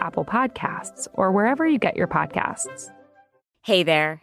Apple Podcasts, or wherever you get your podcasts. Hey there,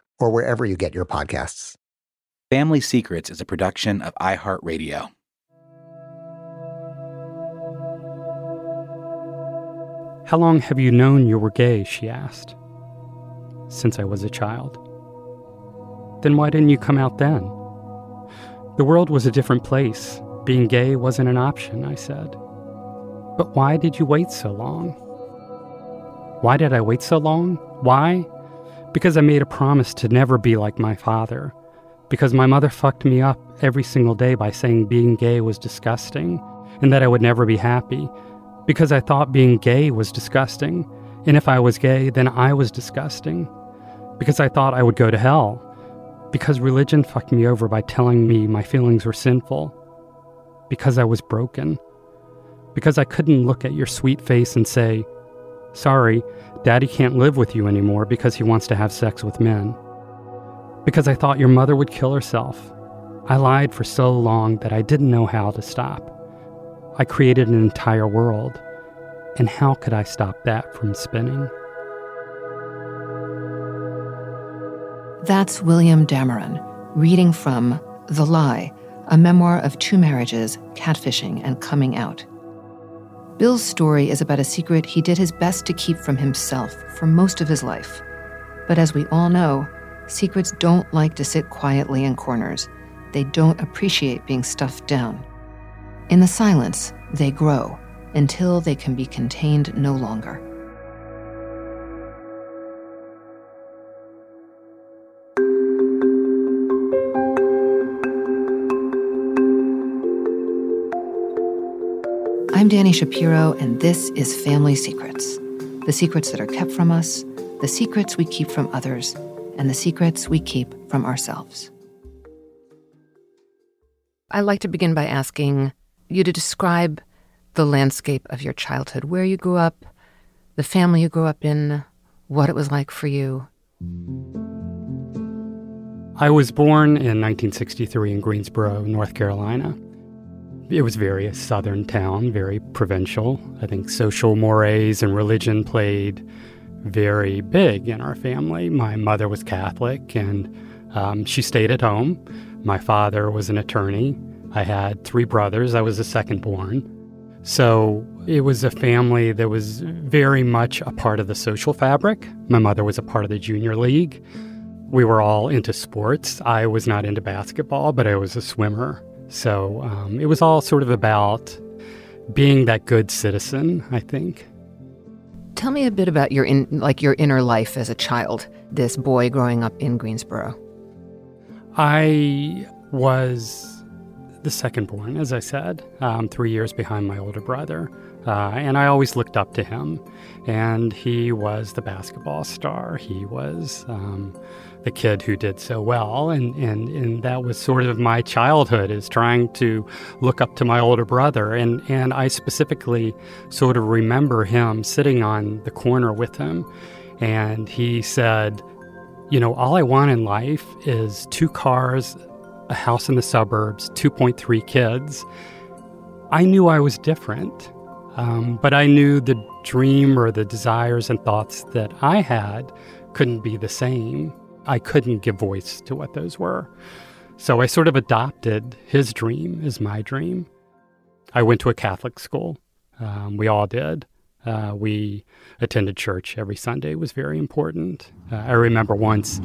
or wherever you get your podcasts. Family Secrets is a production of iHeartRadio. How long have you known you were gay? she asked. Since I was a child. Then why didn't you come out then? The world was a different place. Being gay wasn't an option, I said. But why did you wait so long? Why did I wait so long? Why? Because I made a promise to never be like my father. Because my mother fucked me up every single day by saying being gay was disgusting and that I would never be happy because I thought being gay was disgusting, and if I was gay, then I was disgusting, because I thought I would go to hell, because religion fucked me over by telling me my feelings were sinful, because I was broken, because I couldn't look at your sweet face and say, Sorry, Daddy can't live with you anymore because he wants to have sex with men. Because I thought your mother would kill herself. I lied for so long that I didn't know how to stop. I created an entire world. And how could I stop that from spinning? That's William Dameron, reading from The Lie, a memoir of two marriages, catfishing, and coming out. Bill's story is about a secret he did his best to keep from himself for most of his life. But as we all know, secrets don't like to sit quietly in corners. They don't appreciate being stuffed down. In the silence, they grow until they can be contained no longer. I'm Dani Shapiro, and this is Family Secrets the secrets that are kept from us, the secrets we keep from others, and the secrets we keep from ourselves. I like to begin by asking you to describe the landscape of your childhood, where you grew up, the family you grew up in, what it was like for you. I was born in 1963 in Greensboro, North Carolina. It was very a southern town, very provincial. I think social mores and religion played very big in our family. My mother was Catholic and um, she stayed at home. My father was an attorney. I had three brothers. I was the second born. So it was a family that was very much a part of the social fabric. My mother was a part of the junior league. We were all into sports. I was not into basketball, but I was a swimmer. So um, it was all sort of about being that good citizen, I think. Tell me a bit about your in, like your inner life as a child, this boy growing up in Greensboro. I was the second born, as I said, um, three years behind my older brother. Uh, and I always looked up to him. And he was the basketball star. He was um, the kid who did so well. And, and, and that was sort of my childhood, is trying to look up to my older brother. And, and I specifically sort of remember him sitting on the corner with him. And he said, You know, all I want in life is two cars, a house in the suburbs, 2.3 kids. I knew I was different. Um, but I knew the dream or the desires and thoughts that I had couldn't be the same. I couldn't give voice to what those were. So I sort of adopted his dream as my dream. I went to a Catholic school. Um, we all did. Uh, we attended church every Sunday. It was very important. Uh, I remember once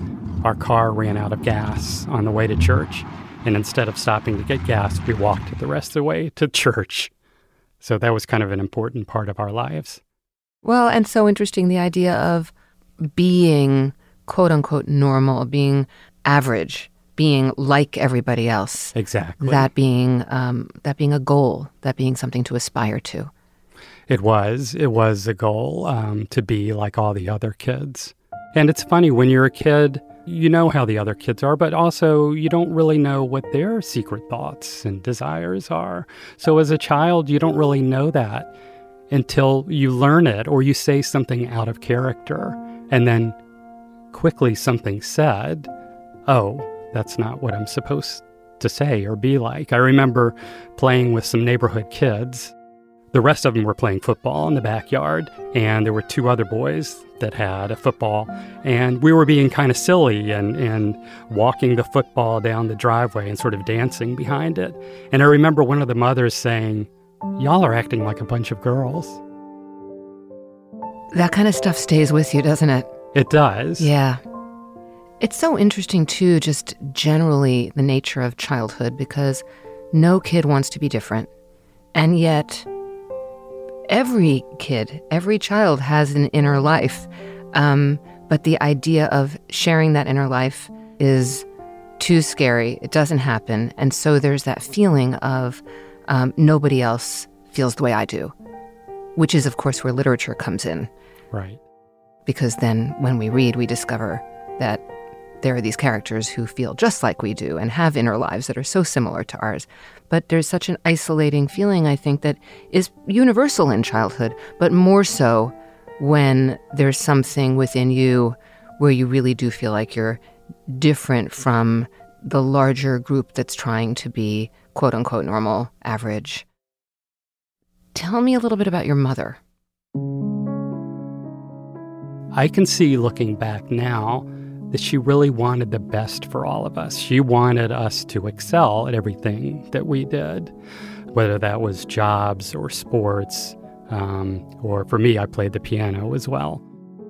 our car ran out of gas on the way to church, and instead of stopping to get gas, we walked the rest of the way to church. So that was kind of an important part of our lives. Well, and so interesting the idea of being quote unquote normal, being average, being like everybody else. Exactly. That being um, that being a goal, that being something to aspire to. It was. It was a goal um, to be like all the other kids. And it's funny when you're a kid, you know how the other kids are, but also you don't really know what their secret thoughts and desires are. So as a child, you don't really know that until you learn it or you say something out of character and then quickly something said, oh, that's not what I'm supposed to say or be like. I remember playing with some neighborhood kids the rest of them were playing football in the backyard, and there were two other boys that had a football, and we were being kind of silly and, and walking the football down the driveway and sort of dancing behind it. And I remember one of the mothers saying, Y'all are acting like a bunch of girls. That kind of stuff stays with you, doesn't it? It does. Yeah. It's so interesting, too, just generally the nature of childhood, because no kid wants to be different. And yet, every kid, every child has an inner life. Um, but the idea of sharing that inner life is too scary. It doesn't happen. And so there's that feeling of um, nobody else feels the way I do, which is, of course, where literature comes in. Right. Because then when we read, we discover that there are these characters who feel just like we do and have inner lives that are so similar to ours. But there's such an isolating feeling, I think, that is universal in childhood, but more so when there's something within you where you really do feel like you're different from the larger group that's trying to be quote unquote normal, average. Tell me a little bit about your mother. I can see looking back now that she really wanted the best for all of us. She wanted us to excel at everything that we did, whether that was jobs or sports, um, or for me, I played the piano as well.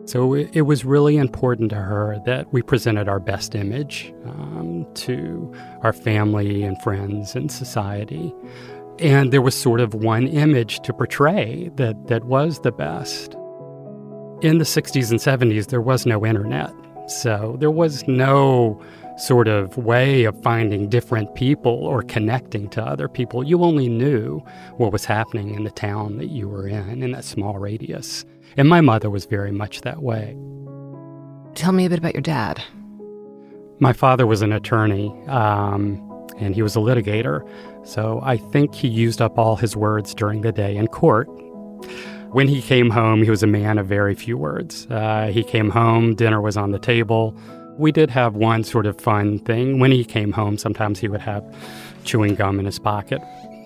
So it, was really important to her that we presented our best image um, to our family and friends and society. And there was sort of one image to portray that, that was the best. In the 60s and 70s, there was no internet. So there was no sort of way of finding different people or connecting to other people. You only knew what was happening in the town that you were in, in that small radius. And my mother was very much that way. Tell me a bit about your dad. My father was an attorney, um, and he was a litigator. So I think he used up all his words during the day in court. When he came home, he was a man of very few words. Uh, he came home, dinner was on the table. We did have one sort of fun thing. When he came home, sometimes he would have chewing gum in his pocket.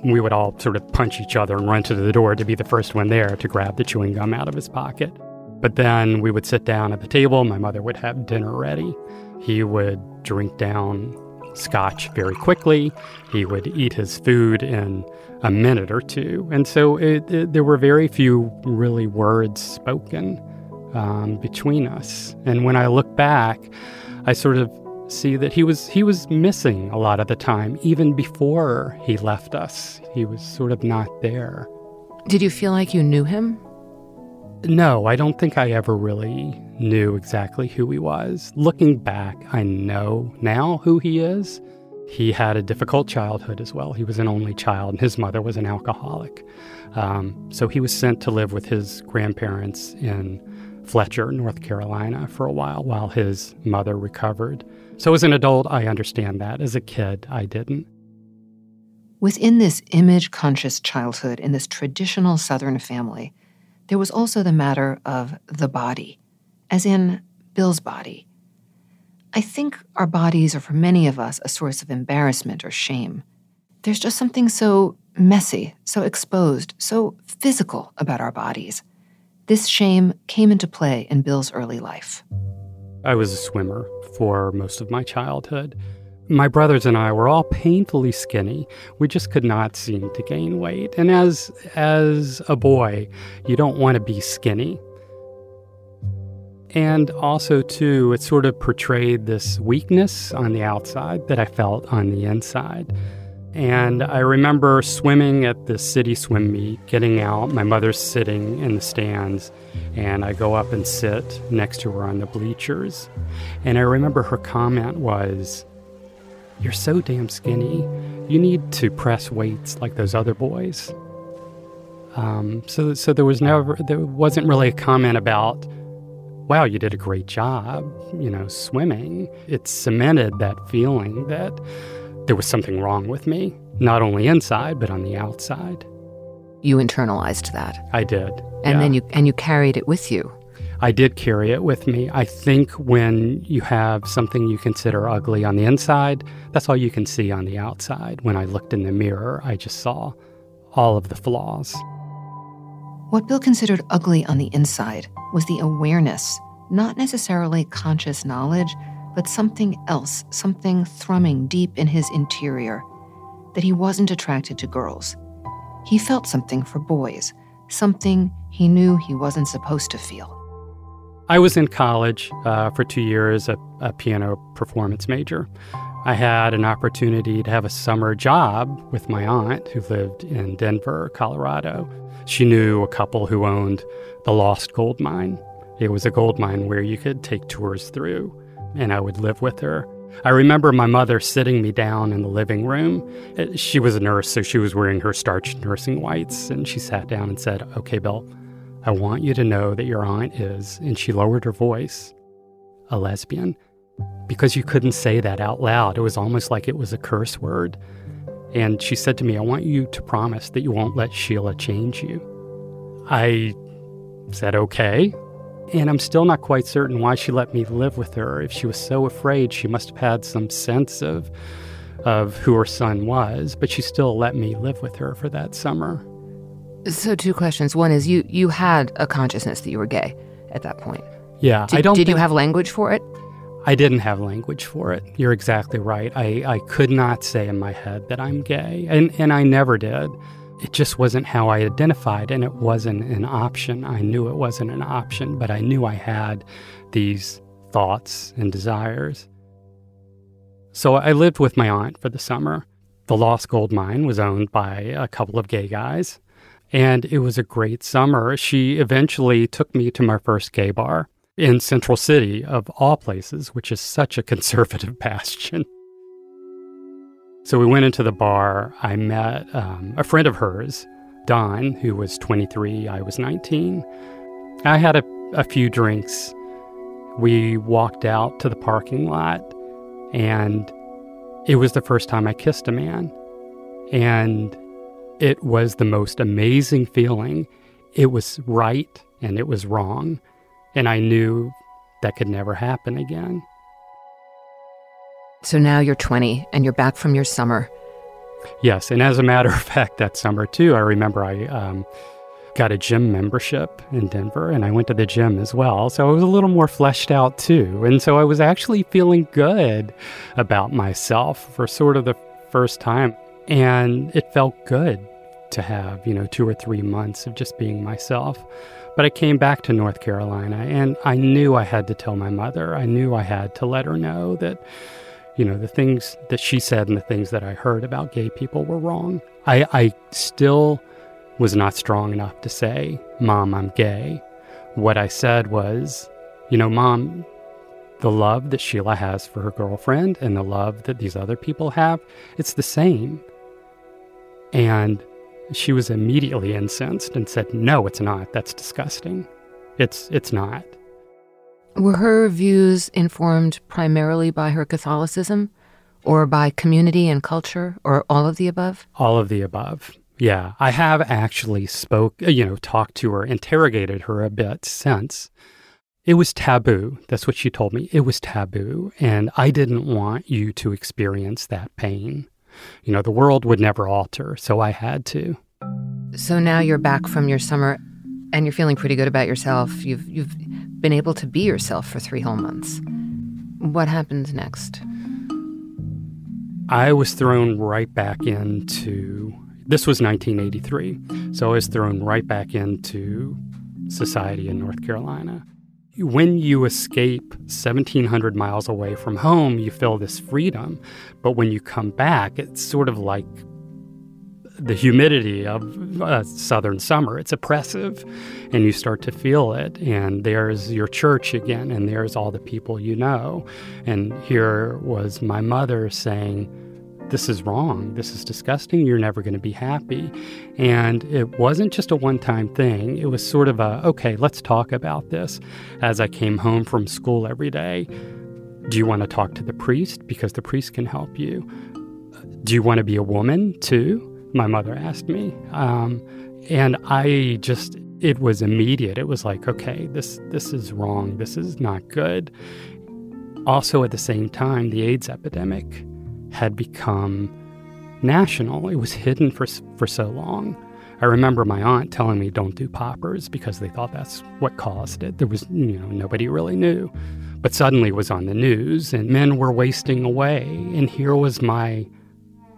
We would all sort of punch each other and run to the door to be the first one there to grab the chewing gum out of his pocket. But then we would sit down at the table. My mother would have dinner ready. He would drink down scotch very quickly. He would eat his food in a minute or two. And so it, it, there were very few really words spoken um, between us. And when I look back, I sort of see that he was he was missing a lot of the time even before he left us he was sort of not there did you feel like you knew him No, I don't think I ever really knew exactly who he was. Looking back, I know now who he is. He had a difficult childhood as well. He was an only child, and his mother was an alcoholic. Um, so he was sent to live with his grandparents in Fletcher, North Carolina, for a while while his mother recovered. So as an adult, I understand that. As a kid, I didn't. Within this image conscious childhood in this traditional Southern family, there was also the matter of the body, as in Bill's body. I think our bodies are for many of us a source of embarrassment or shame. There's just something so messy, so exposed, so physical about our bodies. This shame came into play in Bill's early life. I was a swimmer for most of my childhood. My brothers and I were all painfully skinny. We just could not seem to gain weight. And as as a boy, you don't want to be skinny. And also too, it sort of portrayed this weakness on the outside that I felt on the inside. And I remember swimming at the city swim meet, getting out. My mother's sitting in the stands, and I go up and sit next to her on the bleachers. And I remember her comment was, You're so damn skinny. You need to press weights like those other boys. Um, so, so there was never, there wasn't really a comment about, wow, you did a great job, you know, swimming. It cemented that feeling that there was something wrong with me, not only inside, but on the outside. You internalized that. I did. And yeah. then you and you carried it with you. I did carry it with me. I think when you have something you consider ugly on the inside, that's all you can see on the outside. When I looked in the mirror, I just saw all of the flaws. What Bill considered ugly on the inside was the awareness, not necessarily conscious knowledge, but something else, something thrumming deep in his interior, that he wasn't attracted to girls. He felt something for boys, something he knew he wasn't supposed to feel. I was in college uh, for two years, a, a piano performance major. I had an opportunity to have a summer job with my aunt who lived in Denver, Colorado. She knew a couple who owned the Lost Gold Mine. It was a gold mine where you could take tours through and I would live with her. I remember my mother sitting me down in the living room. Uh, she was a nurse, so she was wearing her starched nursing whites, and she sat down and said, Okay, Bill, I want you to know that your aunt is, and she lowered her voice, a lesbian, because you couldn't say that out loud. It was almost like it was a curse word. And she said to me, I want you to promise that you won't let Sheila change you. I said, Okay. And I'm still not quite certain why she let me live with her. If she was so afraid, she must have had some sense of of who her son was, but she still let me live with her for that summer. So two questions. One is you you had a consciousness that you were gay at that point. Yeah, did, I don't. Did you have language for it? I didn't have language for it. You're exactly right. I, I could not say in my head that I'm gay, and and I never did it just wasn't how I identified, and it wasn't an option. I knew it wasn't an option, but I knew I had these thoughts and desires. So I lived with my aunt for the summer. The Lost Gold Mine was owned by a couple of gay guys, and it was a great summer. She eventually took me to my first gay bar in Central City, of all places, which is such a conservative bastion. So we went into the bar. I met um, a friend of hers, Don, who was 23. I was 19. I had a, a few drinks. We walked out to the parking lot, and it was the first time I kissed a man. And it was the most amazing feeling. It was right and it was wrong. And I knew that could never happen again. So now you're 20 and you're back from your summer. Yes, and as a matter of fact, that summer too, I remember I um, got a gym membership in Denver and I went to the gym as well. So I was a little more fleshed out too. And so I was actually feeling good about myself for sort of the first time. And it felt good to have, you know, two or three months of just being myself. But I came back to North Carolina and I knew I had to tell my mother. I knew I had to let her know that you know, the things that she said and the things that I heard about gay people were wrong. I, I still was not strong enough to say, Mom, I'm gay. What I said was, you know, mom, the love that Sheila has for her girlfriend and the love that these other people have, it's the same. And she was immediately incensed and said, "No, it's not. That's disgusting. It's it's not." Were her views informed primarily by her Catholicism or by community and culture or all of the above? All of the above. Yeah, I have actually spoke, uh, you know, talked to her, interrogated her a bit since. It was taboo. That's what she told me. It was taboo, and I didn't want you to experience that pain. You know, the world would never alter, so I had to. So now you're back from your summer and you're feeling pretty good about yourself. You've you've been able to be yourself for 3 whole months. What happens next? I was thrown right back into this was 1983. So I was thrown right back into society in North Carolina. When you escape 1700 miles away from home, you feel this freedom. But when you come back, it's sort of like the humidity of a southern summer. It's oppressive, and you start to feel it. And there's your church again, and there's all the people you know. And here was my mother saying, this is wrong. This is disgusting. You're never going to be happy. And it wasn't just a one time thing. It was sort of a, okay, let's talk about this. As I came home from school every day, do you want to talk to the priest? Because the priest can help you. Do you want to be a woman too? my mother asked me. Um, and I just, it was immediate. It was like, okay, this, this is wrong. This is not good. Also, at the same time, the AIDS epidemic had become national. It was hidden for, for so long. I remember my aunt telling me don't do poppers because they thought that's what caused it. There was, you know, nobody really knew. But suddenly it was on the news and men were wasting away. And here was my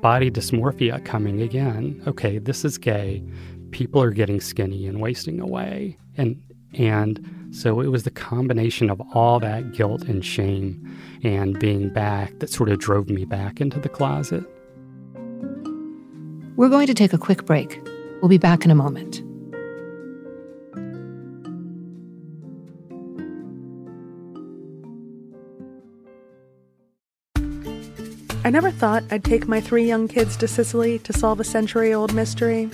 body dysmorphia coming again. Okay, this is gay. People are getting skinny and wasting away. And and so it was the combination of all that guilt and shame and being back that sort of drove me back into the closet. We're going to take a quick break. We'll be back in a moment. I never thought I'd take my three young kids to Sicily to solve a century old mystery,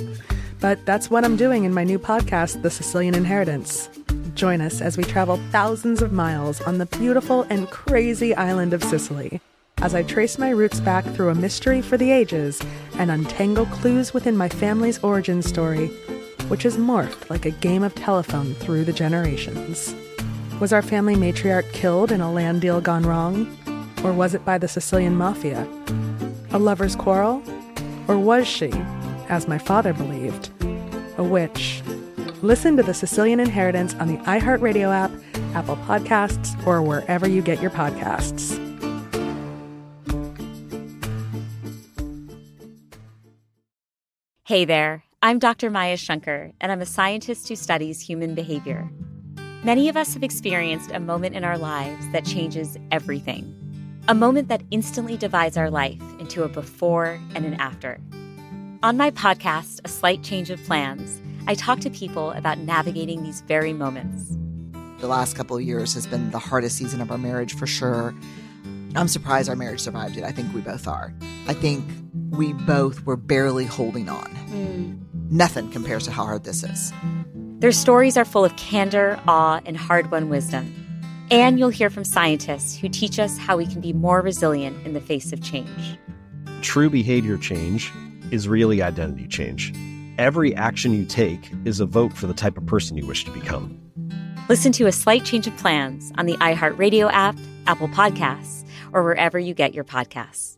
but that's what I'm doing in my new podcast, The Sicilian Inheritance. Join us as we travel thousands of miles on the beautiful and crazy island of Sicily as I trace my roots back through a mystery for the ages and untangle clues within my family's origin story, which has morphed like a game of telephone through the generations. Was our family matriarch killed in a land deal gone wrong? Or was it by the Sicilian mafia? A lover's quarrel? Or was she, as my father believed, a witch? Listen to The Sicilian Inheritance on the iHeartRadio app, Apple Podcasts, or wherever you get your podcasts. Hey there, I'm Dr. Maya Shankar, and I'm a scientist who studies human behavior. Many of us have experienced a moment in our lives that changes everything a moment that instantly divides our life into a before and an after. On my podcast, A Slight Change of Plans, I talk to people about navigating these very moments. The last couple of years has been the hardest season of our marriage for sure. I'm surprised our marriage survived it. I think we both are. I think we both were barely holding on. Mm. Nothing compares to how hard this is. Their stories are full of candor, awe, and hard won wisdom. And you'll hear from scientists who teach us how we can be more resilient in the face of change. True behavior change is really identity change. Every action you take is a vote for the type of person you wish to become. Listen to A Slight Change of Plans on the iHeartRadio app, Apple Podcasts, or wherever you get your podcasts.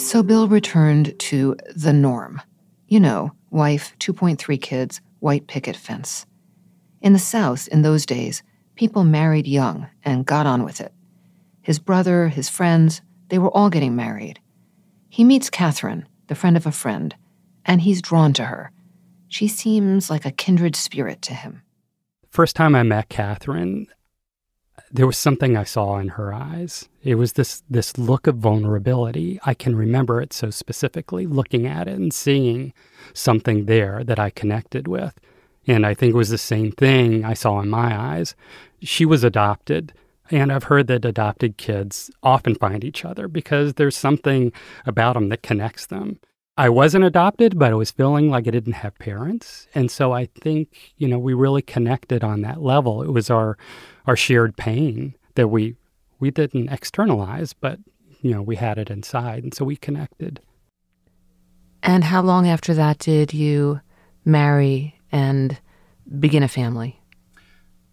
So Bill returned to the norm. You know, wife, 2.3 kids, white picket fence. In the South, in those days, people married young and got on with it. His brother, his friends, they were all getting married. He meets Catherine, the friend of a friend, and he's drawn to her. She seems like a kindred spirit to him. First time I met Catherine, there was something I saw in her eyes. It was this this look of vulnerability. I can remember it so specifically, looking at it and seeing something there that I connected with. And I think it was the same thing I saw in my eyes. She was adopted, and I've heard that adopted kids often find each other because there's something about them that connects them. I wasn't adopted, but I was feeling like I didn't have parents. And so I think, you know, we really connected on that level. It was our our shared pain that we we didn't externalize, but you know, we had it inside and so we connected. And how long after that did you marry and begin a family?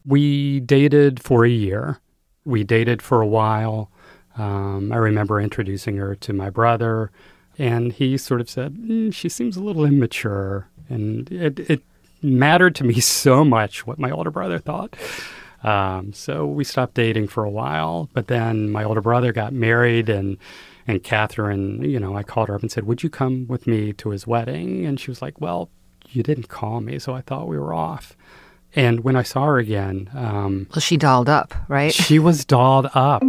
We dated for a year. We dated for a while. Um, I remember introducing her to my brother and he sort of said, mm, She seems a little immature. And it, it mattered to me so much what my older brother thought. Um, so we stopped dating for a while. But then my older brother got married, and and Catherine, you know, I called her up and said, "Would you come with me to his wedding?" And she was like, "Well, you didn't call me, so I thought we were off." And when I saw her again, um, well, she dolled up, right? She was dolled up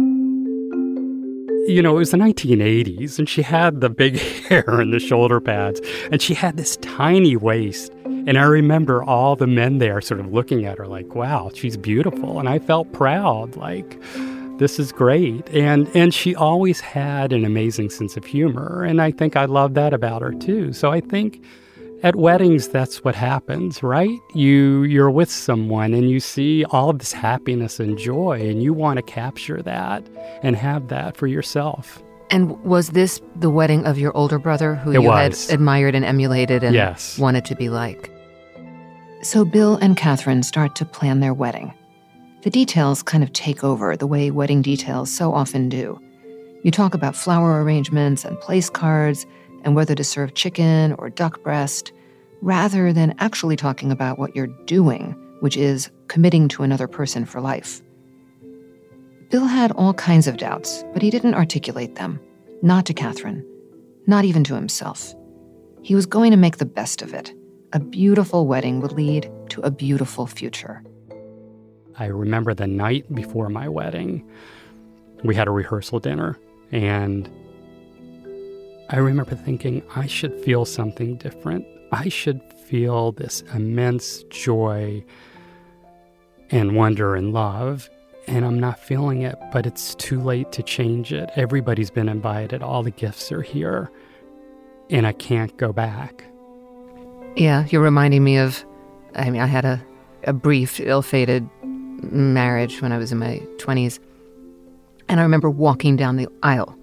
you know, it was the 1980s, and she had the big hair and the shoulder pads, and she had this tiny waist. And I remember all the men there sort of looking at her like, wow, she's beautiful. And I felt proud, like, this is great. And and she always had an amazing sense of humor. And I think I love that about her too. So I think at weddings that's what happens right? You you're with someone and you see all of this happiness and joy and you want to capture that and have that for yourself. And was this the wedding of your older brother who it you was. had admired and emulated and yes. wanted to be like? So bill and catherine start to plan their wedding. The details kind of take over the way wedding details so often do. You talk about flower arrangements and place cards and whether to serve chicken or duck breast, rather than actually talking about what you're doing, which is committing to another person for life. Bill had all kinds of doubts, but he didn't articulate them. Not to Catherine, not even to himself. He was going to make the best of it. A beautiful wedding would lead to a beautiful future. I remember the night before my wedding, we had a rehearsal dinner, and I remember thinking, I should feel something different. I should feel this immense joy and wonder and love. And I'm not feeling it, but it's too late to change it. Everybody's been invited, all the gifts are here, and I can't go back. Yeah, you're reminding me of, I mean, I had a, a brief, ill fated marriage when I was in my 20s. And I remember walking down the aisle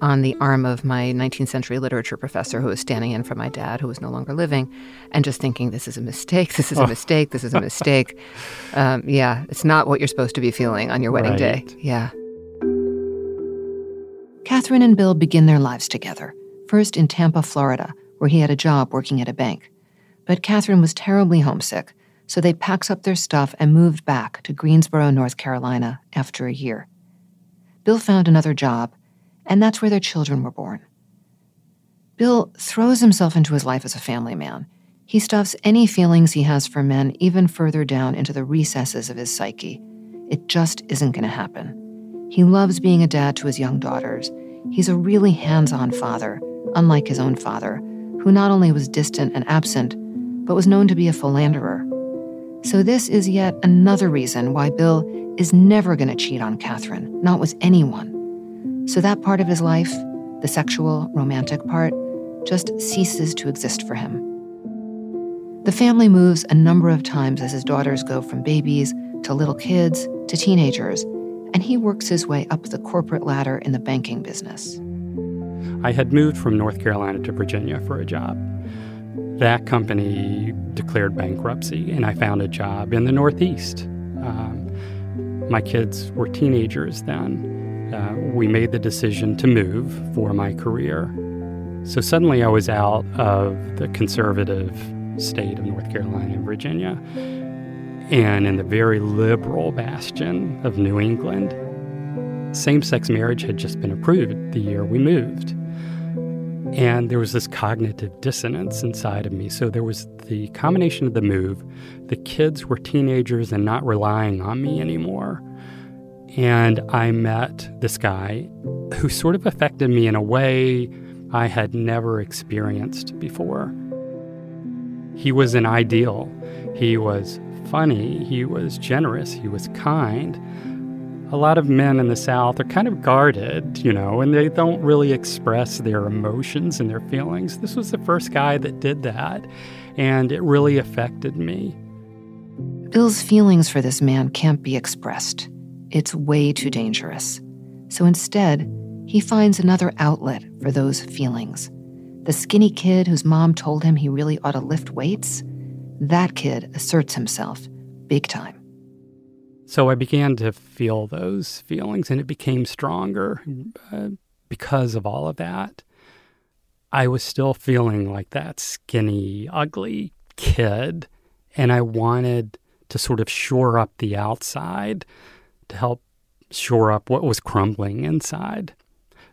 on the arm of my 19th century literature professor who was standing in for my dad, who was no longer living, and just thinking, this is a mistake, this is a mistake, this is a mistake. um, yeah, it's not what you're supposed to be feeling on your wedding right. day. Yeah. Catherine and Bill begin their lives together, first in Tampa, Florida, where he had a job working at a bank. But Catherine was terribly homesick, so they packed up their stuff and moved back to Greensboro, North Carolina after a year. Bill found another job, and that's where their children were born. Bill throws himself into his life as a family man. He stuffs any feelings he has for men even further down into the recesses of his psyche. It just isn't going to happen. He loves being a dad to his young daughters. He's a really hands on father, unlike his own father, who not only was distant and absent, but was known to be a philanderer. So, this is yet another reason why Bill is never going to cheat on Catherine, not with anyone. So, that part of his life, the sexual, romantic part, just ceases to exist for him. The family moves a number of times as his daughters go from babies to little kids to teenagers, and he works his way up the corporate ladder in the banking business. I had moved from North Carolina to Virginia for a job. That company declared bankruptcy, and I found a job in the Northeast. Um, my kids were teenagers then. Uh, we made the decision to move for my career. So suddenly I was out of the conservative state of North Carolina and Virginia and in the very liberal bastion of New England. Same sex marriage had just been approved the year we moved. And there was this cognitive dissonance inside of me. So there was the combination of the move. The kids were teenagers and not relying on me anymore. And I met this guy who sort of affected me in a way I had never experienced before. He was an ideal. He was funny, he was generous, he was kind. A lot of men in the South are kind of guarded, you know, and they don't really express their emotions and their feelings. This was the first guy that did that, and it really affected me. Bill's feelings for this man can't be expressed. It's way too dangerous. So instead, he finds another outlet for those feelings. The skinny kid whose mom told him he really ought to lift weights that kid asserts himself big time. So I began to feel those feelings, and it became stronger uh, because of all of that. I was still feeling like that skinny, ugly kid, and I wanted to sort of shore up the outside to help shore up what was crumbling inside.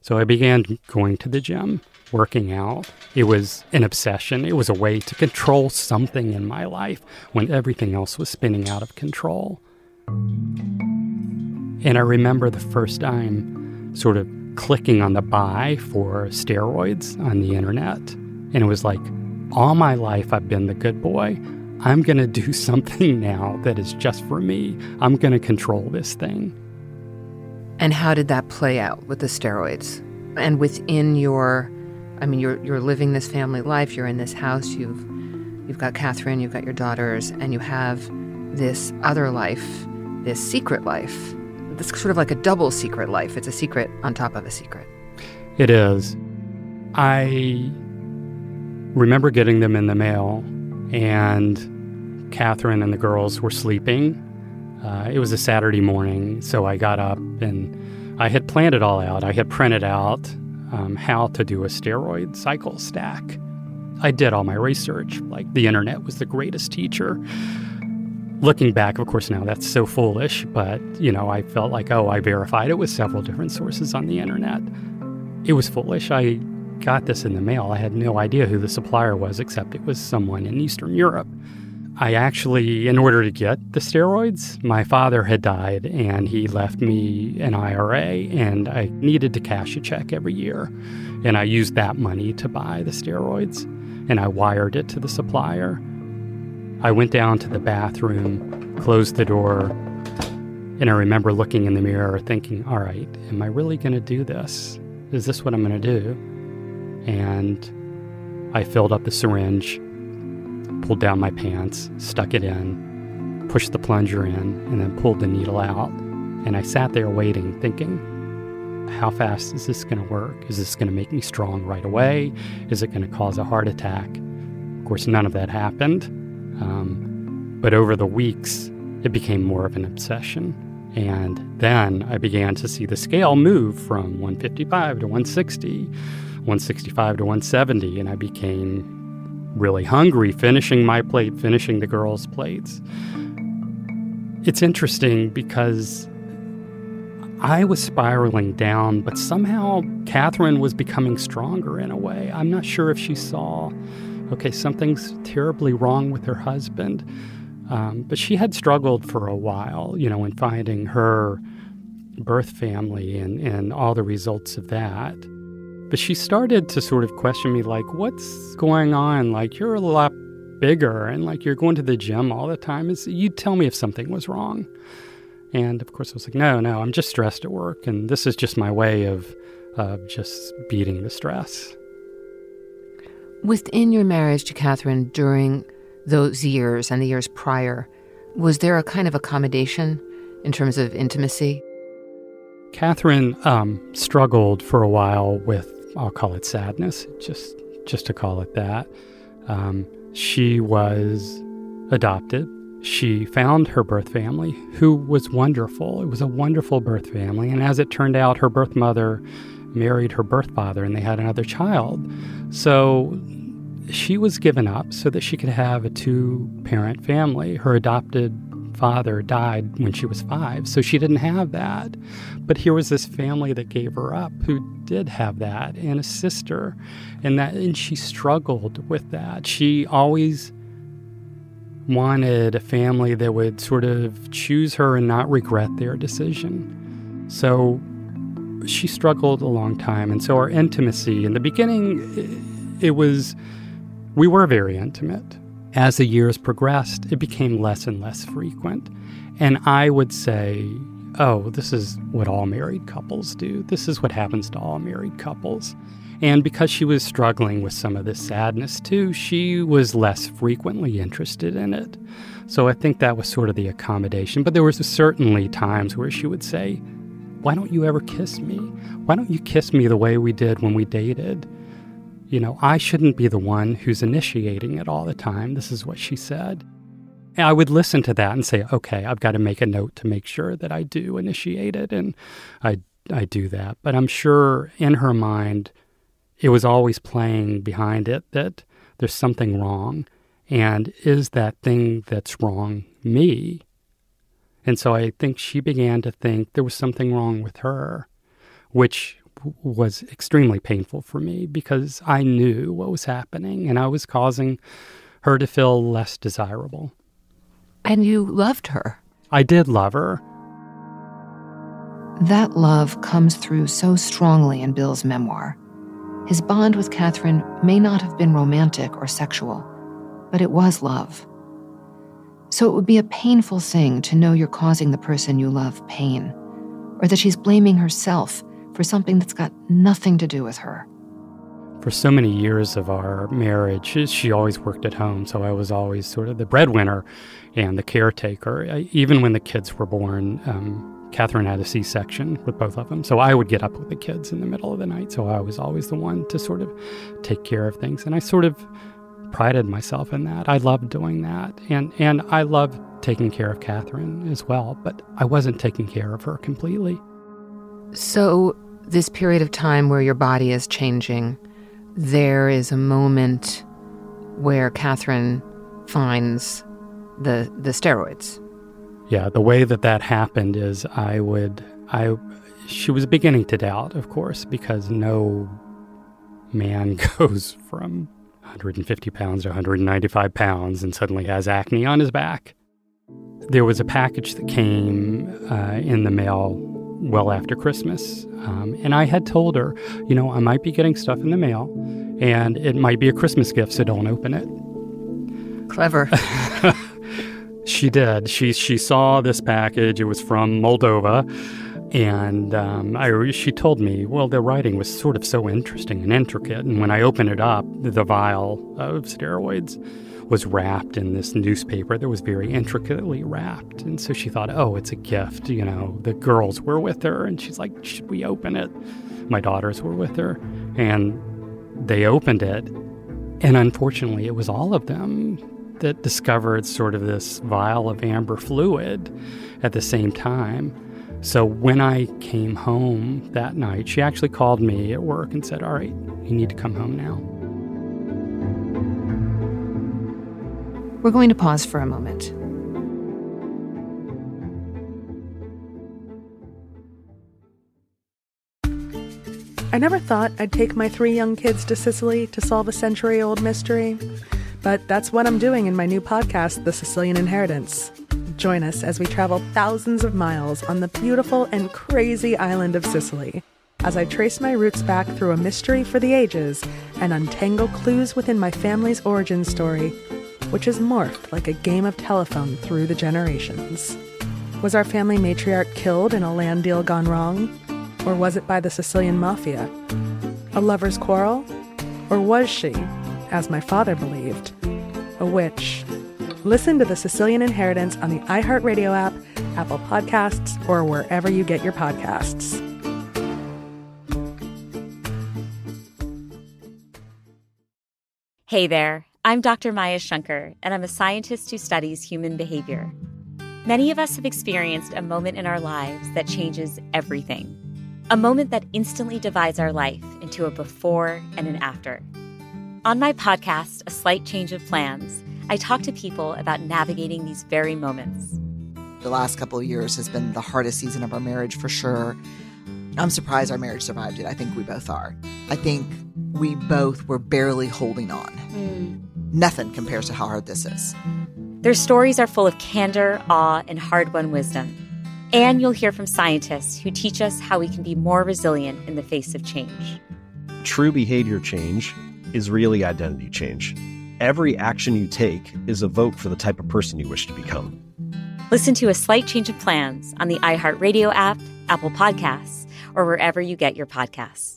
So I began going to the gym working out. It was an obsession. It was a way to control something in my life when everything else was spinning out of control. And I remember the first time sort of clicking on the buy for steroids on the internet. And it was like, all my life I've been the good boy. I'm going to do something now that is just for me. I'm going to control this thing. And how did that play out with the steroids? And within your I mean, you're you're living this family life. You're in this house. You've you've got Catherine. You've got your daughters, and you have this other life, this secret life. This sort of like a double secret life. It's a secret on top of a secret. It is. I remember getting them in the mail, and Catherine and the girls were sleeping. Uh, it was a Saturday morning, so I got up and I had planned it all out. I had printed out um, how to do a steroid cycle stack. I did all my research. Like the internet was the greatest teacher. Looking back, of course, now that's so foolish, but you know, I felt like, oh, I verified it with several different sources on the internet. It was foolish. I got this in the mail. I had no idea who the supplier was, except it was someone in Eastern Europe. I actually, in order to get the steroids, my father had died and he left me an IRA, and I needed to cash a check every year. And I used that money to buy the steroids, and I wired it to the supplier. I went down to the bathroom, closed the door, and I remember looking in the mirror thinking, all right, am I really going to do this? Is this what I'm going to do? And I filled up the syringe pulled down my pants, stuck it in, pushed the plunger in, and then pulled the needle out. And I sat there waiting, thinking, how fast is this going to work? Is this going to make me strong right away? Is it going to cause a heart attack? Of course, none of that happened. Um, but over the weeks, it became more of an obsession. And then I began to see the scale move from 155 to 160, 165 to 170, and I became really hungry, finishing my plate, finishing the girls' plates. It's interesting because I was spiraling down, but somehow Catherine was becoming stronger in a way. I'm not sure if she saw, okay, something's terribly wrong with her husband. Um, but she had struggled for a while, you know, in finding her birth family and, and all the results of that. But she started to sort of question me, like, what's going on? Like, you're a lot bigger and like you're going to the gym all the time. Is you'd tell me if something was wrong. And of course, I was like, no, no, I'm just stressed at work. And this is just my way of uh, just beating the stress. Within your marriage to Catherine during those years and the years prior, was there a kind of accommodation in terms of intimacy? Catherine um, struggled for a while with, I'll call it sadness, just just to call it that. Um, she was adopted. She found her birth family, who was wonderful. It was a wonderful birth family, and as it turned out, her birth mother married her birth father, and they had another child. So she was given up so that she could have a two parent family. Her adopted father died when she was five, so she didn't have that. But here was this family that gave her up who did have that, and a sister, and that, and she struggled with that. She always wanted a family that would sort of choose her and not regret their decision. So she struggled a long time, and so our intimacy in the beginning, it was we were very intimate. As the years progressed, it became less and less frequent. And I would say, oh, this is what all married couples do. This is what happens to all married couples. And because she was struggling with some of this sadness too, she was less frequently interested in it. So I think that was sort of the accommodation. But there was certainly times where she would say, Why don't you ever kiss me? Why don't you kiss me the way we did when we dated? You know, I shouldn't be the one who's initiating it all the time. This is what she said. And I would listen to that and say, okay, I've got to make a note to make sure that I do initiate it. And I, I do that. But I'm sure in her mind, it was always playing behind it that there's something wrong. And is that thing that's wrong me? And so I think she began to think there was something wrong with her, which was extremely painful for me because I knew what was happening and I was causing her to feel less desirable. And you loved her. I did love her. That love comes through so strongly in Bill's memoir. His bond with Catherine may not have been romantic or sexual, but it was love. So it would be a painful thing to know you're causing the person you love pain, or that she's blaming herself for something that's got nothing to do with her. For so many years of our marriage, she always worked at home, so I was always sort of the breadwinner and the caretaker. I, even when the kids were born, um, Catherine had a C section with both of them, so I would get up with the kids in the middle of the night, so I was always the one to sort of take care of things. And I sort of prided myself in that. I loved doing that. And, and I loved taking care of Catherine as well, but I wasn't taking care of her completely. So this period of time where your body is changing, there is a moment where Catherine finds the the steroids. Yeah, the way that that happened is I would I she was beginning to doubt, of course, because no man goes from 150 pounds to 195 pounds and suddenly has acne on his back. There was a package that came uh, in the mail well after Christmas. Um, and I had told her, you know, I might be getting stuff in the mail and it might be a Christmas gift, so don't open it. Clever. she did. She, she saw this package. It was from Moldova. And um, I, she told me, well, the writing was sort of so interesting and intricate. And when I opened it up, the vial of steroids was wrapped in this newspaper that was very intricately wrapped. And so she thought, oh, it's a gift. You know, the girls were with her. And she's like, should we open it? My daughters were with her. And they opened it. And unfortunately, it was all of them that discovered sort of this vial of amber fluid at the same time. So when I came home that night, she actually called me at work and said, All right, you need to come home now. We're going to pause for a moment. I never thought I'd take my three young kids to Sicily to solve a century old mystery, but that's what I'm doing in my new podcast, The Sicilian Inheritance. Join us as we travel thousands of miles on the beautiful and crazy island of Sicily as I trace my roots back through a mystery for the ages and untangle clues within my family's origin story, which has morphed like a game of telephone through the generations. Was our family matriarch killed in a land deal gone wrong? Or was it by the Sicilian mafia? A lover's quarrel? Or was she, as my father believed, a witch? Listen to The Sicilian Inheritance on the iHeartRadio app, Apple Podcasts, or wherever you get your podcasts. Hey there, I'm Dr. Maya Shankar, and I'm a scientist who studies human behavior. Many of us have experienced a moment in our lives that changes everything. A moment that instantly divides our life into a before and an after. On my podcast, A Slight Change of Plans, I talk to people about navigating these very moments. The last couple of years has been the hardest season of our marriage for sure. I'm surprised our marriage survived it. I think we both are. I think we both were barely holding on. Mm. Nothing compares to how hard this is. Their stories are full of candor, awe, and hard won wisdom. And you'll hear from scientists who teach us how we can be more resilient in the face of change. True behavior change is really identity change. Every action you take is a vote for the type of person you wish to become. Listen to A Slight Change of Plans on the iHeartRadio app, Apple Podcasts, or wherever you get your podcasts.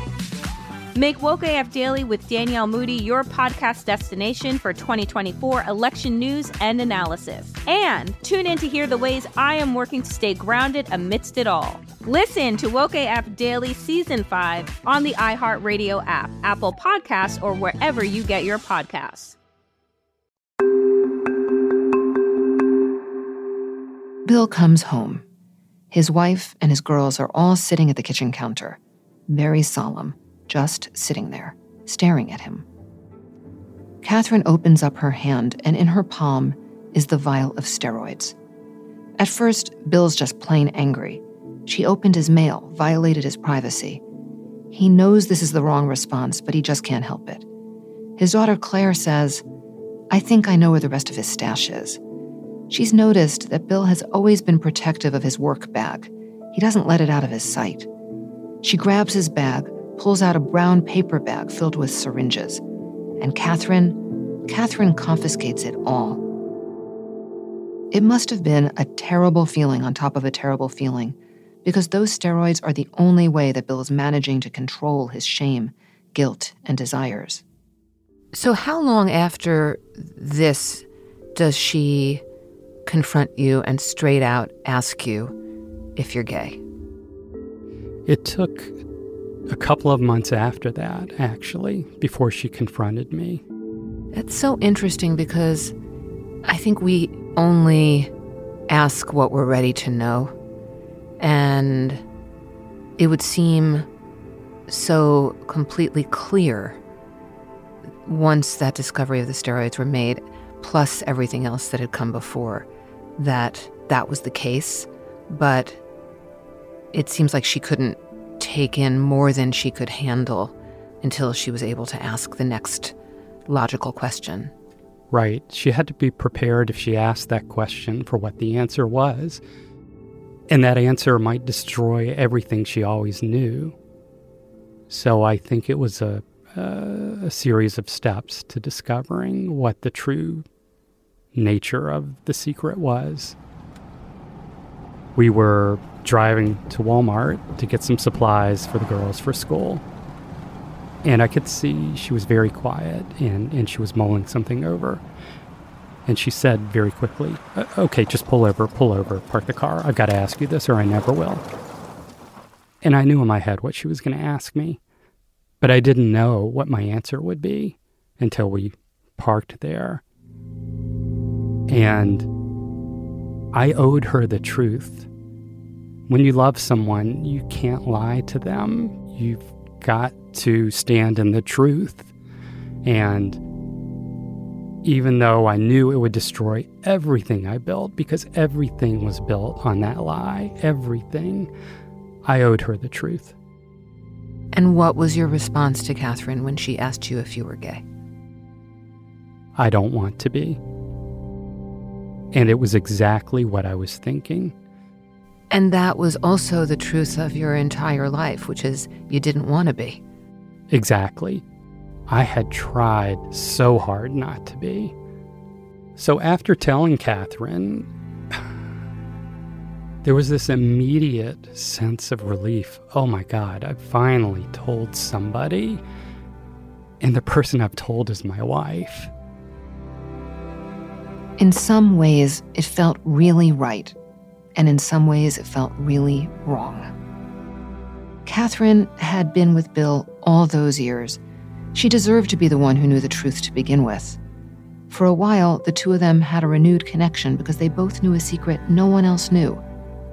Make Woke AF Daily with Danielle Moody your podcast destination for 2024 election news and analysis. And tune in to hear the ways I am working to stay grounded amidst it all. Listen to Woke AF Daily Season 5 on the iHeartRadio app, Apple Podcasts, or wherever you get your podcasts. Bill comes home. His wife and his girls are all sitting at the kitchen counter, very solemn just sitting there, staring at him. Catherine opens up her hand, and in her palm is the vial of steroids. At first, Bill's just plain angry. She opened his mail, violated his privacy. He knows this is the wrong response, but he just can't help it. His daughter Claire says, I think I know where the rest of his stash is. She's noticed that Bill has always been protective of his work bag. He doesn't let it out of his sight. She grabs his bag, pulls out a brown paper bag filled with syringes, and Catherine, Catherine confiscates it all. It must have been a terrible feeling on top of a terrible feeling, because those steroids are the only way that Bill is managing to control his shame, guilt, and desires. So, how long after this does she confront you and straight out ask you if you're gay? It took a couple of months after that, actually, before she confronted me. It's so interesting because I think we only ask what we're ready to know. And it would seem so completely clear once that discovery of the steroids were made, plus everything else that had come before, that that was the case. But it seems like she couldn't take in more than she could handle until she was able to ask the next logical question. Right. She had to be prepared if she asked that question for what the answer was. And that answer might destroy everything she always knew. So I think it was a, a, series of steps to discovering what the true nature of the secret was. We were driving to Walmart to get some supplies for the girls for school. And I could see she was very quiet and, and she was mulling something over. And she said very quickly, Okay, just pull over, pull over, park the car. I've got to ask you this or I never will. And I knew in my head what she was going to ask me, but I didn't know what my answer would be until we parked there. And I owed her the truth. When you love someone, you can't lie to them. You've got to stand in the truth. And even though I knew it would destroy everything I built, because everything was built on that lie, everything, I owed her the truth. And what was your response to Catherine when she asked you if you were gay? I don't want to be. And it was exactly what I was thinking. And that was also the truth of your entire life, which is you didn't want to be. Exactly. I had tried so hard not to be. So after telling Catherine, there was this immediate sense of relief. Oh my God, I finally told somebody. And the person I've told is my wife. In some ways, it felt really right, and in some ways, it felt really wrong. Catherine had been with Bill all those years. She deserved to be the one who knew the truth to begin with. For a while, the two of them had a renewed connection because they both knew a secret no one else knew.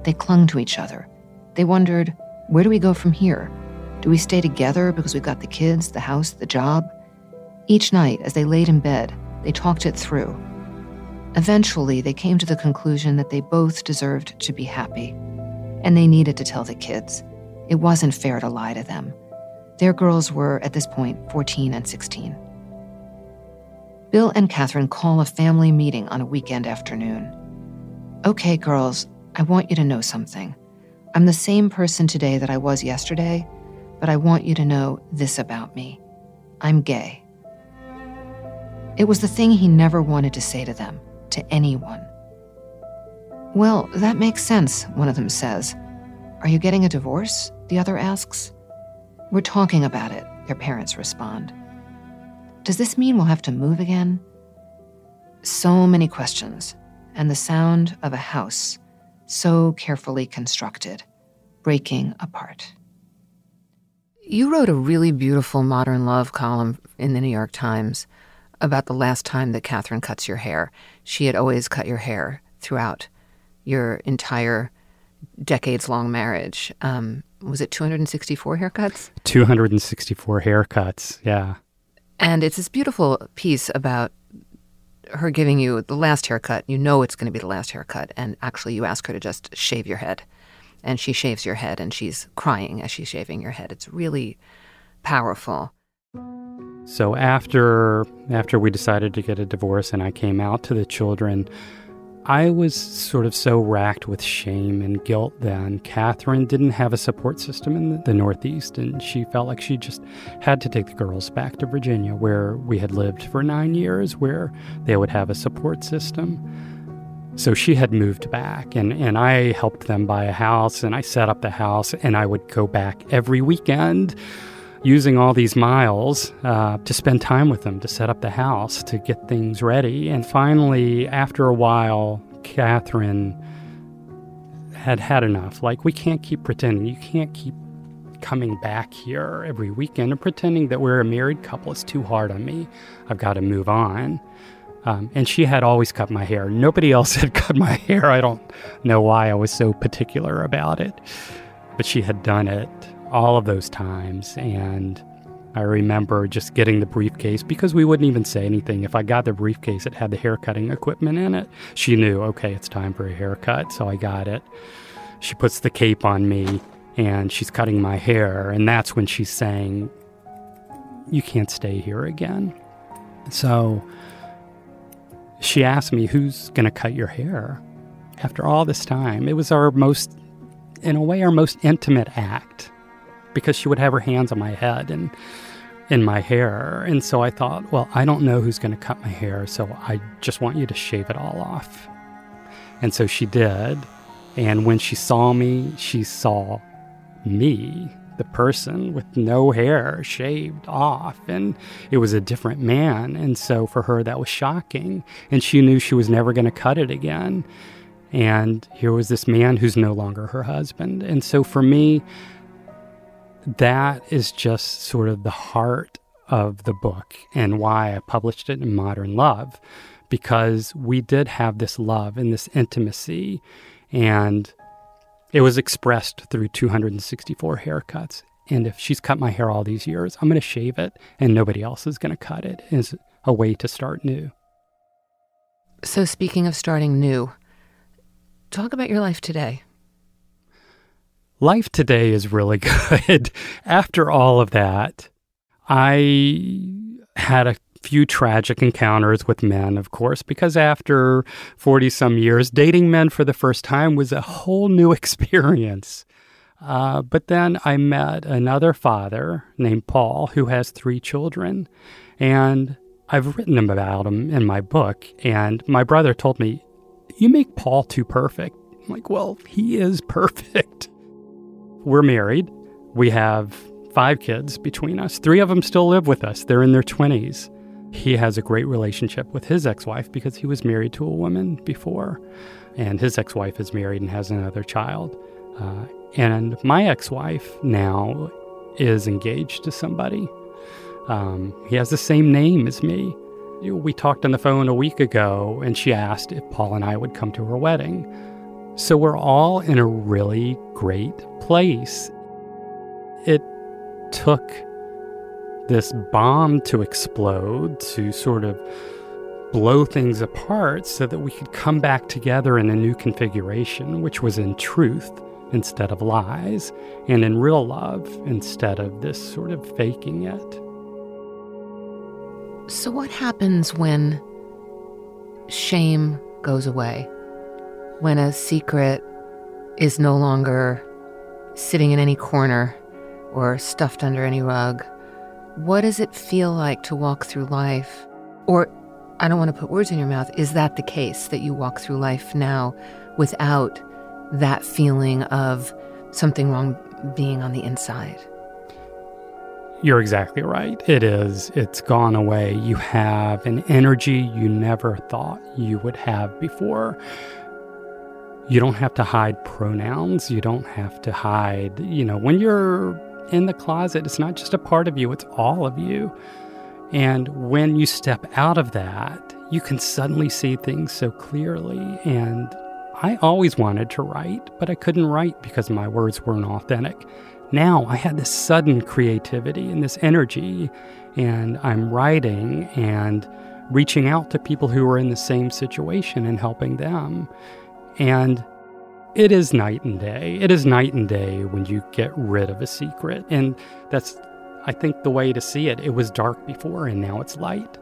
They clung to each other. They wondered, where do we go from here? Do we stay together because we've got the kids, the house, the job? Each night, as they laid in bed, they talked it through. Eventually, they came to the conclusion that they both deserved to be happy, and they needed to tell the kids. It wasn't fair to lie to them. Their girls were, at this point, 14 and 16. Bill and Catherine call a family meeting on a weekend afternoon. Okay, girls, I want you to know something. I'm the same person today that I was yesterday, but I want you to know this about me I'm gay. It was the thing he never wanted to say to them to anyone. Well, that makes sense, one of them says. Are you getting a divorce? The other asks. We're talking about it, their parents respond. Does this mean we'll have to move again? So many questions, and the sound of a house so carefully constructed, breaking apart. You wrote a really beautiful modern love column in the New York Times about the last time that Catherine cuts your hair. She had always cut your hair throughout your entire decades long marriage. Um, was it 264 haircuts? 264 haircuts, yeah. And it's this beautiful piece about her giving you the last haircut. You know it's going to be the last haircut. And actually, you ask her to just shave your head. And she shaves your head and she's crying as she's shaving your head. It's really powerful. So after after we decided to get a divorce and I came out to the children, I was sort of so racked with shame and guilt then. Catherine didn't have a support system in the Northeast, and she felt like she just had to take the girls back to Virginia, where we had lived for nine years, where they would have a support system. So she had moved back, and, and I helped them buy a house, and I set up the house, and I would go back every weekend using all these miles uh, to spend time with them, to set up the house, to get things ready. And finally, after a while, Catherine had had enough. Like, we can't keep pretending. You can't keep coming back here every weekend and pretending that we're a married couple. It's too hard on me. I've got to move on. Um, and she had always cut my hair. Nobody else had cut my hair. I don't know why I was so particular about it. But she had done it all of those times. And I remember just getting the briefcase because we wouldn't even say anything. If I got the briefcase, it had the hair cutting equipment in it. She knew, okay, it's time for a haircut. So I got it. She puts the cape on me and she's cutting my hair. And that's when she's saying, You can't stay here again. So she asked me, Who's going to cut your hair? After all this time, it was our most, in a way, our most intimate act because she would have her hands on my head and in my hair. And so I thought, well, I don't know who's going to cut my hair, so I just want you to shave it all off. And so she did. And when she saw me, she saw me, the person with no hair shaved off. And it was a different man. And so for her, that was shocking. And she knew she was never going to cut it again. And here was this man who's no longer her husband. And so for me, that is just sort of the heart of the book and why I published it in Modern Love, because we did have this love and this intimacy, and it was expressed through 264 haircuts. And if she's cut my hair all these years, I'm going to shave it, and nobody else is going to cut it. Is a way to start new. So, speaking of starting new, talk about your life today. Life today is really good. After all of that, I had a few tragic encounters with men, of course, because after 40 some years, dating men for the first time was a whole new experience. Uh, but then I met another father named Paul who has three children. And I've written about him in my book. And my brother told me, You make Paul too perfect. I'm like, Well, he is perfect. We're married. We have five kids between us. Three of them still live with us, they're in their 20s. He has a great relationship with his ex wife because he was married to a woman before. And his ex wife is married and has another child. Uh, and my ex wife now is engaged to somebody. Um, he has the same name as me. We talked on the phone a week ago, and she asked if Paul and I would come to her wedding. So we're all in a really great place. It took this bomb to explode, to sort of blow things apart so that we could come back together in a new configuration, which was in truth instead of lies, and in real love instead of this sort of faking it. So, what happens when shame goes away? When a secret is no longer sitting in any corner or stuffed under any rug. What does it feel like to walk through life? Or, I don't want to put words in your mouth, is that the case that you walk through life now without that feeling of something wrong being on the inside? You're exactly right. It is. It's gone away. You have an energy you never thought you would have before. You don't have to hide pronouns. You don't have to hide, you know, when you're in the closet, it's not just a part of you, it's all of you. And when you step out of that, you can suddenly see things so clearly. And I always wanted to write, but I couldn't write because my words weren't authentic. Now I had this sudden creativity and this energy, and I'm writing and reaching out to people who are in the same situation and helping them. And it is night and day. It is night and day when you get rid of a secret. And that's, I think, the way to see it. It was dark before and now it's light.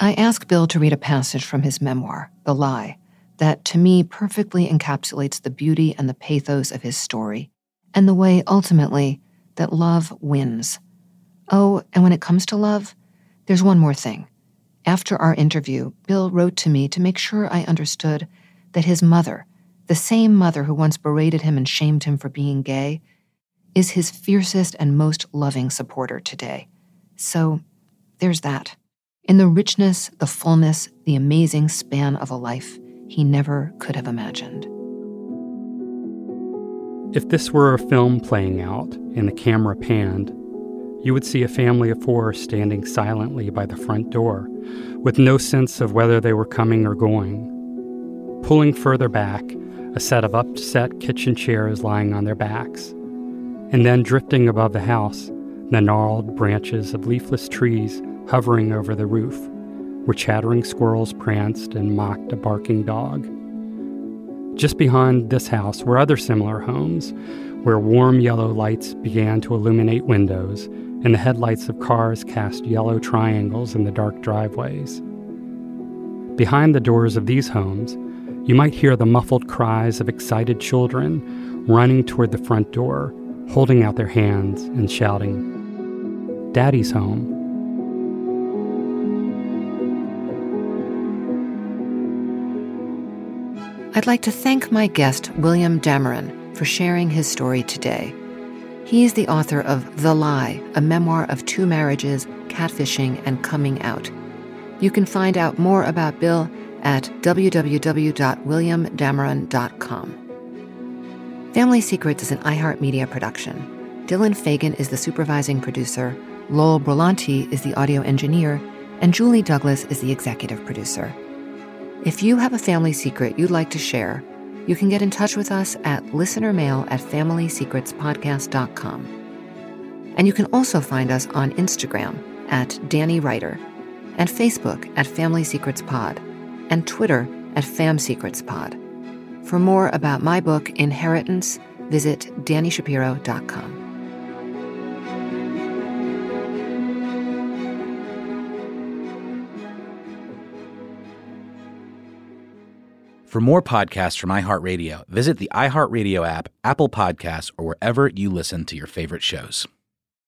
I ask Bill to read a passage from his memoir, The Lie, that to me perfectly encapsulates the beauty and the pathos of his story, and the way, ultimately, that love wins. Oh, and when it comes to love, there's one more thing. After our interview, Bill wrote to me to make sure I understood that his mother, the same mother who once berated him and shamed him for being gay, is his fiercest and most loving supporter today. So there's that. In the richness, the fullness, the amazing span of a life he never could have imagined. If this were a film playing out and the camera panned, you would see a family of four standing silently by the front door, with no sense of whether they were coming or going. Pulling further back, a set of upset kitchen chairs lying on their backs. And then drifting above the house, the gnarled branches of leafless trees hovering over the roof, where chattering squirrels pranced and mocked a barking dog. Just behind this house were other similar homes, where warm yellow lights began to illuminate windows, and the headlights of cars cast yellow triangles in the dark driveways. Behind the doors of these homes, you might hear the muffled cries of excited children running toward the front door, holding out their hands and shouting, Daddy's home. I'd like to thank my guest, William Dameron, for sharing his story today. He's the author of The Lie, a memoir of two marriages, catfishing, and coming out. You can find out more about Bill at www.williamdameron.com. Family Secrets is an iHeartMedia production. Dylan Fagan is the supervising producer, Lowell Brillante is the audio engineer, and Julie Douglas is the executive producer. If you have a family secret you'd like to share, you can get in touch with us at listenermail at familysecretspodcast.com. And you can also find us on Instagram at Dani Writer, and Facebook at Family Secrets Pod, and Twitter at Fam Secrets Pod. For more about my book, Inheritance, visit DaniShapiro.com. For more podcasts from iHeartRadio, visit the iHeartRadio app, Apple Podcasts, or wherever you listen to your favorite shows.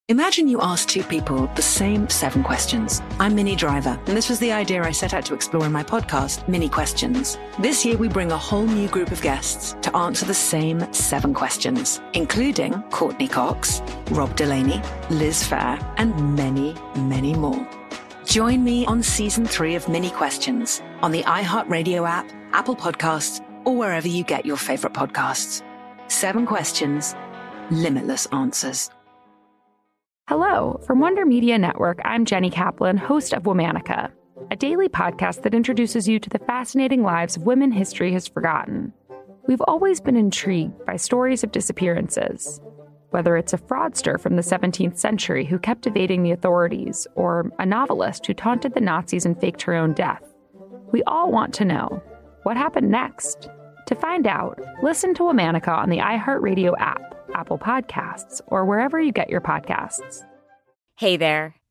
Imagine you ask two people the same seven questions. I'm Minnie Driver, and this was the idea I set out to explore in my podcast, Minnie Questions. This year, we bring a whole new group of guests to answer the same seven questions, including Courteney Cox, Rob Delaney, Liz Phair, and many, many more. Join me on season three of Minnie Questions on the iHeartRadio app, Apple Podcasts, or wherever you get your favorite podcasts. Seven questions, limitless answers. Hello, from Wonder Media Network, I'm Jenny Kaplan, host of Womanica, a daily podcast that introduces you to the fascinating lives of women history has forgotten. We've always been intrigued by stories of disappearances, whether it's a fraudster from the 17th century who kept evading the authorities, or a novelist who taunted the Nazis and faked her own death. We all want to know what happened next. To find out, listen to Womanica on the iHeartRadio app. Apple Podcasts, or wherever you get your podcasts. Hey there,